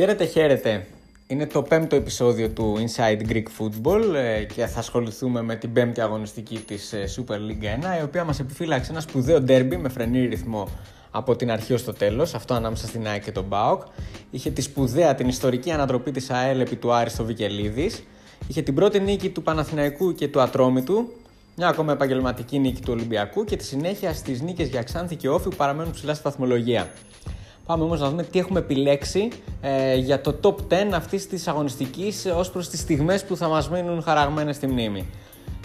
Χαίρετε, χαίρετε. Είναι το πέμπτο επεισόδιο του Inside Greek Football ε, και θα ασχοληθούμε με την πέμπτη αγωνιστική της ε, Super League 1 η οποία μας επιφύλαξε ένα σπουδαίο ντέρμπι με φρενή ρυθμό από την αρχή ως το τέλος, αυτό ανάμεσα στην ΑΕΚ και τον ΠΑΟΚ. Είχε τη σπουδαία την ιστορική ανατροπή της ΑΕΛ επί του Άριστο Βικελίδης. Είχε την πρώτη νίκη του Παναθηναϊκού και του Ατρόμητου, μια ακόμα επαγγελματική νίκη του Ολυμπιακού και τη συνέχεια στις νίκες για Ξάνθη και Όφη που παραμένουν ψηλά στη βαθμολογία. Πάμε όμως να δούμε τι έχουμε επιλέξει ε, για το top 10 αυτής της αγωνιστικής ως προς τις στιγμές που θα μας μείνουν χαραγμένες στη μνήμη.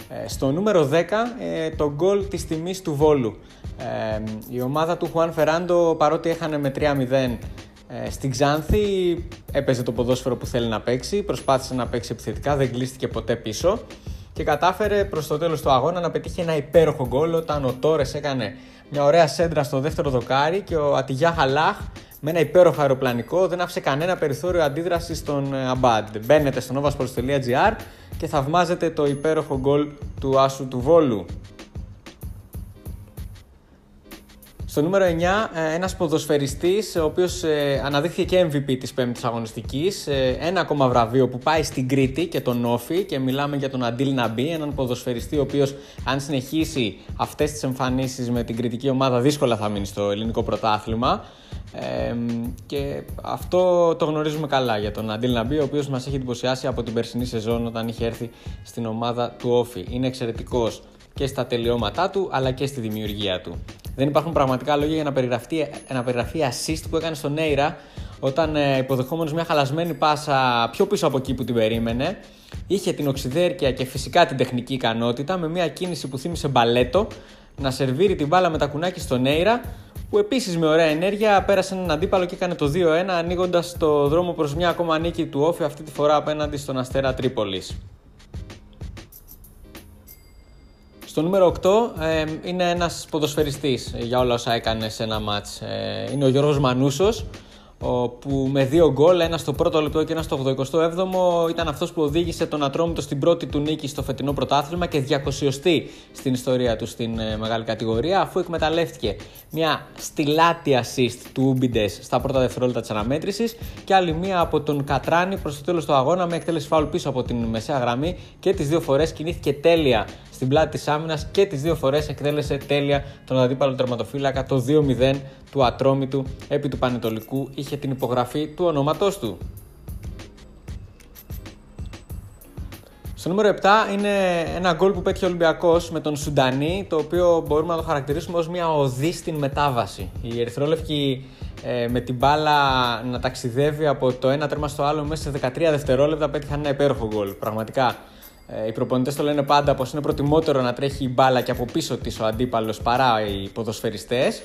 Ε, στο νούμερο 10 ε, το γκολ της τιμής του Βόλου. Ε, η ομάδα του Χουάν Φεράντο παρότι έχανε με 3-0 ε, στην Ξάνθη έπαιζε το ποδόσφαιρο που θέλει να παίξει, προσπάθησε να παίξει επιθετικά, δεν κλείστηκε ποτέ πίσω και κατάφερε προς το τέλος του αγώνα να πετύχει ένα υπέροχο γκολ όταν ο Τόρες έκανε μια ωραία σέντρα στο δεύτερο δοκάρι και ο Ατιγιά Χαλάχ με ένα υπέροχο αεροπλανικό δεν άφησε κανένα περιθώριο αντίδρασης στον ε, Αμπάντ. Μπαίνετε στο novasports.gr και θαυμάζετε το υπέροχο γκολ του Άσου του Βόλου. Στο νούμερο 9, ε, ένας ποδοσφαιριστής, ο οποίος ε, αναδείχθηκε και MVP της πέμπτης αγωνιστικής. Ε, ένα ακόμα βραβείο που πάει στην Κρήτη και τον Όφη και μιλάμε για τον Αντίλ Ναμπή, έναν ποδοσφαιριστή ο οποίος αν συνεχίσει αυτές τις εμφανίσεις με την κριτική ομάδα δύσκολα θα μείνει στο ελληνικό πρωτάθλημα. Ε, και αυτό το γνωρίζουμε καλά για τον Αντίλ Ναμπή, ο οποίος μας έχει εντυπωσιάσει από την περσινή σεζόν όταν είχε έρθει στην ομάδα του Όφη. Είναι εξαιρετικός και στα τελειώματά του αλλά και στη δημιουργία του. Δεν υπάρχουν πραγματικά λόγια για να περιγραφεί, να περιγραφεί assist που έκανε στον Νέιρα όταν ε, υποδεχόμενος μια χαλασμένη πάσα πιο πίσω από εκεί που την περίμενε είχε την οξυδέρκεια και φυσικά την τεχνική ικανότητα με μια κίνηση που θύμισε μπαλέτο να σερβίρει την μπάλα με τα κουνάκι στον Νέιρα που επίσης με ωραία ενέργεια πέρασε έναν αντίπαλο και έκανε το 2-1 ανοίγοντας το δρόμο προς μια ακόμα νίκη του Όφη αυτή τη φορά απέναντι στον Αστέρα Τρίπολης. Στο νούμερο 8 ε, είναι ένας ποδοσφαιριστής για όλα όσα έκανε σε ένα μάτς. Ε, είναι ο Γιώργος Μανούσος, που με δύο γκολ, ένα στο πρώτο λεπτό και ένα στο 87ο, ήταν αυτός που οδήγησε τον Ατρόμητο στην πρώτη του νίκη στο φετινό πρωτάθλημα και 200 στην ιστορία του στην ε, μεγάλη κατηγορία, αφού εκμεταλλεύτηκε μια στυλάτη assist του Ούμπιντες στα πρώτα δευτερόλεπτα της αναμέτρησης και άλλη μία από τον Κατράνη προς το τέλος του αγώνα με εκτέλεση φάουλ πίσω από την μεσαία γραμμή και τις δύο φορές κινήθηκε τέλεια στην πλάτη της άμυνας και τις δύο φορές εκτέλεσε τέλεια τον αντίπαλο τερματοφύλακα το 2-0 του Ατρόμητου επί του Πανετολικού. Είχε την υπογραφή του ονόματός του. Στο νούμερο 7 είναι ένα γκολ που πέτυχε ο Ολυμπιακός με τον Σουντανί, το οποίο μπορούμε να το χαρακτηρίσουμε ως μια οδή στην μετάβαση. Η Ερυθρόλευκη ε, με την μπάλα να ταξιδεύει από το ένα τέρμα στο άλλο μέσα σε 13 δευτερόλεπτα πέτυχαν ένα υπέροχο γκολ. Πραγματικά ε, οι προπονητές το λένε πάντα πως είναι προτιμότερο να τρέχει η μπάλα και από πίσω της ο αντίπαλος παρά οι ποδοσφαιριστές.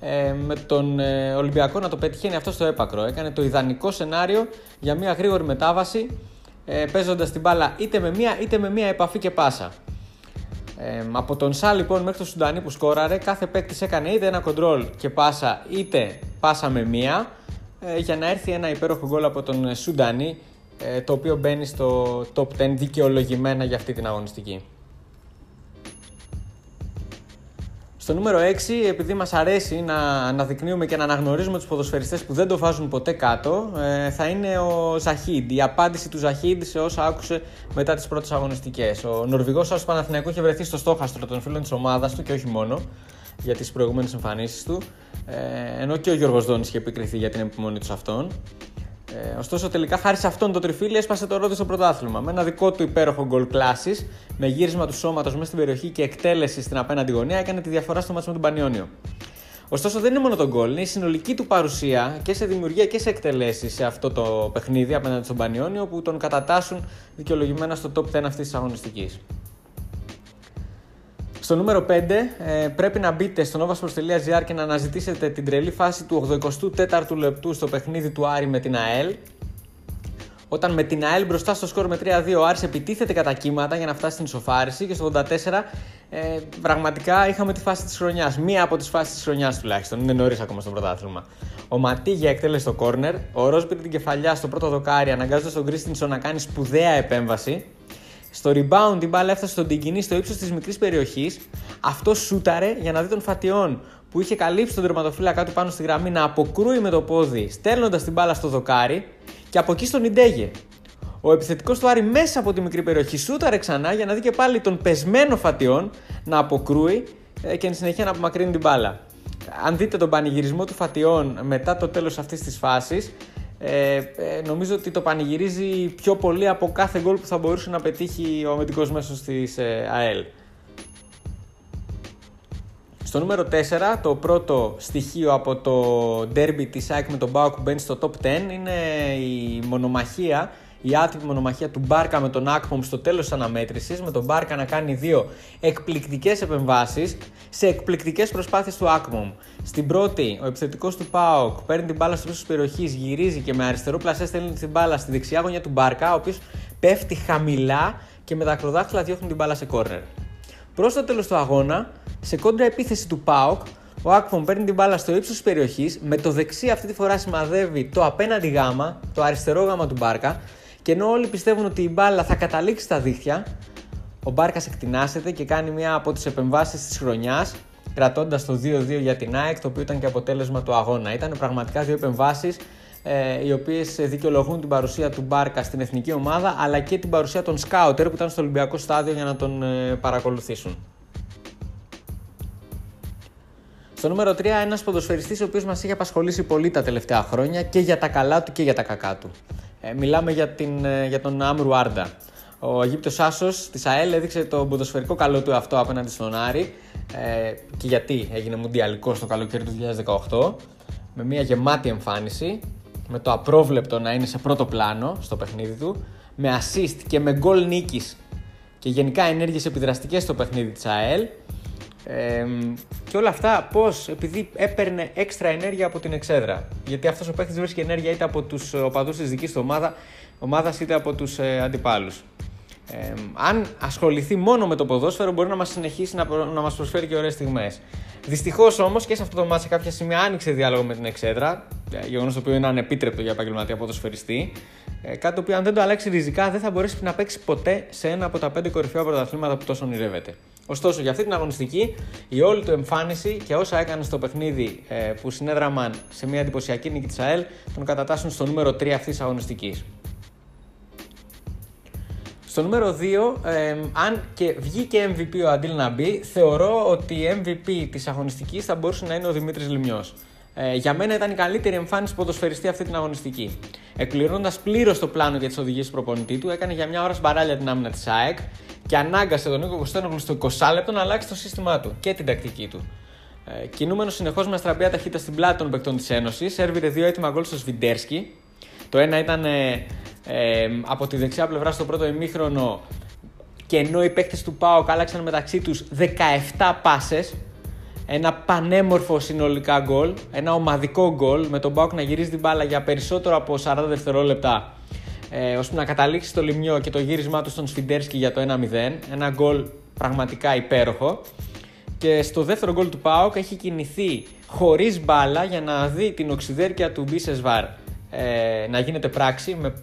Ε, με τον ε, Ολυμπιακό να το πετυχαίνει αυτό στο έπακρο. Έκανε το ιδανικό σενάριο για μια γρήγορη μετάβαση ε, παίζοντας την μπάλα είτε με μία είτε με μία επαφή και πάσα. Ε, από τον Σα λοιπόν μέχρι τον Σουντανί που σκόραρε, κάθε παίκτης έκανε είτε ένα κοντρόλ και πάσα είτε πάσα με μία ε, για να έρθει ένα υπέροχο γκολ από τον Σουντανί ε, το οποίο μπαίνει στο top 10 δικαιολογημένα για αυτή την αγωνιστική. Στο νούμερο 6, επειδή μας αρέσει να αναδεικνύουμε και να αναγνωρίζουμε τους ποδοσφαιριστές που δεν το βάζουν ποτέ κάτω, ε, θα είναι ο Ζαχίντ, η απάντηση του Ζαχίντ σε όσα άκουσε μετά τις πρώτες αγωνιστικές. Ο Νορβηγός ως Παναθηναϊκό είχε βρεθεί στο στόχαστρο των φίλων της ομάδας του και όχι μόνο για τις προηγούμενες εμφανίσεις του, ε, ενώ και ο Γιώργος Δόνης είχε επικριθεί για την επιμονή τους αυτών. Ε, ωστόσο, τελικά χάρη σε αυτόν τον τριφύλι έσπασε το ρόδι στο πρωτάθλημα. Με ένα δικό του υπέροχο γκολ κλάση, με γύρισμα του σώματος μέσα στην περιοχή και εκτέλεση στην απέναντι γωνία, έκανε τη διαφορά στο μάτσο με τον Πανιόνιο. Ωστόσο, δεν είναι μόνο το γκολ, είναι η συνολική του παρουσία και σε δημιουργία και σε εκτελέσεις σε αυτό το παιχνίδι απέναντι στον Πανιόνιο που τον κατατάσσουν δικαιολογημένα στο top 10 αυτής της αγωνιστικής. Στο νούμερο 5 ε, πρέπει να μπείτε στο novasports.gr και να αναζητήσετε την τρελή φάση του 84ου λεπτού στο παιχνίδι του Άρη με την ΑΕΛ. Όταν με την ΑΕΛ μπροστά στο σκορ με 3-2 ο Άρης επιτίθεται κατά κύματα για να φτάσει στην ισοφάριση και στο 84 ε, πραγματικά είχαμε τη φάση της χρονιάς. Μία από τις φάσεις της χρονιάς τουλάχιστον. Είναι νωρίς ακόμα στο πρωτάθλημα. Ο Ματίγια εκτέλεσε το κόρνερ. Ο Ροζ πήρε την κεφαλιά στο πρώτο δοκάρι, αναγκάζοντας τον Κρίστινσον να κάνει σπουδαία επέμβαση. Στο rebound η μπάλα έφτασε στον Τιγκινή στο ύψος της μικρής περιοχής. Αυτό σούταρε για να δει τον Φατιόν που είχε καλύψει τον τερματοφύλακα του πάνω στη γραμμή να αποκρούει με το πόδι, στέλνοντας την μπάλα στο δοκάρι. και από εκεί στον Ιντέγε. Ο επιθετικός του Άρη μέσα από τη μικρή περιοχή σούταρε ξανά για να δει και πάλι τον πεσμένο Φατιών να αποκρούει ε, και εν συνεχεία να απομακρύνει την μπάλα. Αν δείτε τον πανηγυρισμό του Φατιών μετά το τέλος αυτής της φάσης, ε, ε, νομίζω ότι το πανηγυρίζει πιο πολύ από κάθε γκολ που θα μπορούσε να πετύχει ο αμυντικός μέσος της ε, ΑΕΛ. Στο νούμερο 4, το πρώτο στοιχείο από το derby της ΑΕΚ με τον Μπάουκ που μπαίνει στο top 10 είναι η μονομαχία η άτυπη μονομαχία του Μπάρκα με τον Ακπομ στο τέλος της αναμέτρησης, με τον Μπάρκα να κάνει δύο εκπληκτικές επεμβάσεις σε εκπληκτικές προσπάθειες του Ακπομ. Στην πρώτη, ο επιθετικός του Πάοκ παίρνει την μπάλα στο ύψο περιοχής, γυρίζει και με αριστερό πλασέ στέλνει την μπάλα στη δεξιά γωνιά του Μπάρκα, ο οποίος πέφτει χαμηλά και με τα ακροδάχτυλα διώχνει την μπάλα σε κόρνερ. Προς το τέλος του αγώνα, σε κόντρα επίθεση του Πάοκ, ο Ακπομ παίρνει την μπάλα στο ύψος της περιοχής, με το δεξί αυτή τη φορά σημαδεύει το απέναντι γάμα, το αριστερό γάμα του Μπάρκα και ενώ όλοι πιστεύουν ότι η μπάλα θα καταλήξει στα δίχτυα, ο Μπάρκας εκτινάσεται και κάνει μια από τις επεμβάσεις της χρονιάς, κρατώντας το 2-2 για την ΑΕΚ, το οποίο ήταν και αποτέλεσμα του αγώνα. Ήταν πραγματικά δύο επεμβάσεις ε, οι οποίες δικαιολογούν την παρουσία του Μπάρκα στην εθνική ομάδα, αλλά και την παρουσία των σκάουτερ που ήταν στο Ολυμπιακό στάδιο για να τον ε, παρακολουθήσουν. Στο νούμερο 3, ένας ποδοσφαιριστής ο οποίος μας έχει απασχολήσει πολύ τα τελευταία χρόνια και για τα καλά του και για τα κακά του. Ε, μιλάμε για, την, ε, για τον Άμρου Άρντα. Ο Αιγύπτος Άσος της ΑΕΛ έδειξε το ποδοσφαιρικό καλό του αυτό απέναντι στον Άρη. Ε, και γιατί έγινε μουντιαλικός στο καλοκαίρι του 2018 με μια γεμάτη εμφάνιση με το απρόβλεπτο να είναι σε πρώτο πλάνο στο παιχνίδι του με assist και με γκολ νίκης και γενικά ενέργειες επιδραστικές στο παιχνίδι της ΑΕΛ ε, και όλα αυτά πώς, επειδή έπαιρνε έξτρα ενέργεια από την εξέδρα. Γιατί αυτός ο παίκτης βρίσκει ενέργεια είτε από τους οπαδούς της δικής του ομάδα, ομάδας, είτε από τους ε, αντιπάλους. Ε, αν ασχοληθεί μόνο με το ποδόσφαιρο, μπορεί να μας συνεχίσει να, να μας προσφέρει και ωραίες στιγμές. Δυστυχώς όμως και σε αυτό το μάτι σε κάποια σημεία άνοιξε διάλογο με την εξέδρα. Ε, Γεγονός το οποίο είναι ανεπίτρεπτο για επαγγελματία ποδοσφαιριστή. Ε, κάτι το οποίο αν δεν το αλλάξει ριζικά δεν θα μπορέσει να παίξει ποτέ σε ένα από τα πέντε κορυφαία πρωταθλήματα που τόσο ονειρεύεται. Ωστόσο, για αυτή την αγωνιστική, η όλη του εμφάνιση και όσα έκανε στο παιχνίδι ε, που συνέδραμαν σε μια εντυπωσιακή νίκη της ΑΕΛ τον κατατάσσουν στο νούμερο 3 αυτής της αγωνιστικής. Στο νούμερο 2, ε, αν και βγήκε MVP ο Αντίλ να μπει, θεωρώ ότι η MVP της αγωνιστικής θα μπορούσε να είναι ο Δημήτρης Λιμιός. Ε, για μένα ήταν η καλύτερη εμφάνιση ποδοσφαιριστή αυτή την αγωνιστική. Εκπληρώνοντας πλήρως το πλάνο για τις οδηγίες του προπονητή του, έκανε για μια ώρα σπαράλια την άμυνα της ΑΕΚ και ανάγκασε τον Νίκο Κωστένογλου στο 20 λεπτό να αλλάξει το σύστημά του και την τακτική του. Ε, Κινούμενος συνεχώς με αστραπία ταχύτητα στην πλάτη των παικτών της Ένωσης, έρβηρε δύο έτοιμα γκολ στο Σβιντέρσκι. Το ένα ήταν ε, ε, από τη δεξιά πλευρά στο πρώτο ημίχρονο και ενώ οι παίκτες του ΠΑΟΚ άλλαξαν μεταξύ τους 17 πάσες, ένα πανέμορφο συνολικά γκολ, ένα ομαδικό γκολ με τον Μπάουκ να γυρίζει την μπάλα για περισσότερο από 40 δευτερόλεπτα ε, ώστε να καταλήξει στο λιμιό και το γύρισμά του στον Σφιντέρσκι για το 1-0. Ένα γκολ πραγματικά υπέροχο. Και στο δεύτερο γκολ του Πάοκ έχει κινηθεί χωρίς μπάλα για να δει την οξυδέρκεια του Μπίσεσβαρ ε, να γίνεται πράξη με,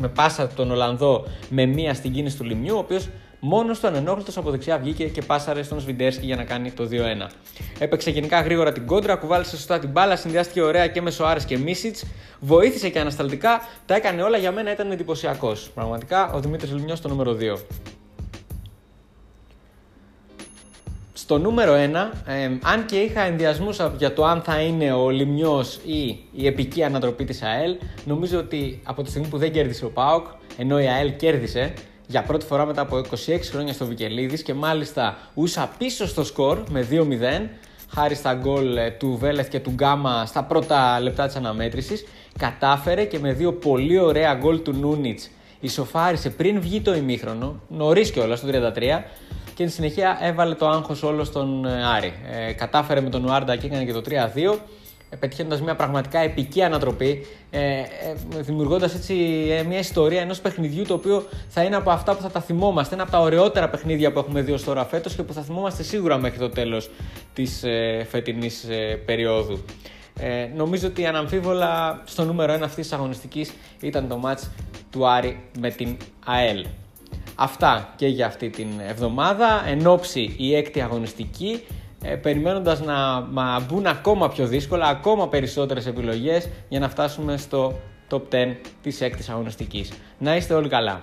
με πάσα τον Ολλανδό με μία στην κίνηση του λιμιού, ο οποίος Μόνος του ανενόχλητο από δεξιά βγήκε και πάσαρε στον Σβιντέρσκι για να κάνει το 2-1. Έπαιξε γενικά γρήγορα την κόντρα, κουβάλισε σωστά την μπάλα, συνδυάστηκε ωραία και με Σοάρες και Μίσιτς. Βοήθησε και ανασταλτικά, τα έκανε όλα για μένα ήταν εντυπωσιακός. Πραγματικά ο Δημήτρης Λιμιό στο νούμερο 2. Στο νούμερο 1, ε, αν και είχα ενδιασμούς για το αν θα είναι ο Λιμιό ή η επική ανατροπή της ΑΕΛ, νομίζω ότι από τη στιγμή που δεν κέρδισε ο Πάοκ, ενώ η ΑΕΛ κέρδισε, για πρώτη φορά μετά από 26 χρόνια στο Βικελίδης και μάλιστα ούσα πίσω στο σκορ με 2-0 χάρη στα γκολ ε, του Βέλεθ και του Γκάμα στα πρώτα λεπτά της αναμέτρησης κατάφερε και με δύο πολύ ωραία γκολ του Νούνιτς ισοφάρισε πριν βγει το ημίχρονο, νωρίς κιόλας στο 33 και στη συνεχεία έβαλε το άγχος όλο στον ε, Άρη. Ε, κατάφερε με τον Ουάρντα και έκανε και το 3-2 πετυχαίνοντας μια πραγματικά επική ανατροπή, ε, ε, δημιουργώντας έτσι ε, μια ιστορία ενός παιχνιδιού το οποίο θα είναι από αυτά που θα τα θυμόμαστε. Ένα από τα ωραιότερα παιχνίδια που έχουμε δει ως τώρα φέτος και που θα θυμόμαστε σίγουρα μέχρι το τέλος της ε, φετινής ε, περίοδου. Ε, νομίζω ότι αναμφίβολα στο νούμερο 1 αυτής της αγωνιστικής ήταν το match του Άρη με την ΑΕΛ. Αυτά και για αυτή την εβδομάδα. Εν η έκτη αγωνιστική ε, περιμένοντας να μα μπουν ακόμα πιο δύσκολα, ακόμα περισσότερες επιλογές για να φτάσουμε στο top 10 της έκτης αγωνιστικής. Να είστε όλοι καλά.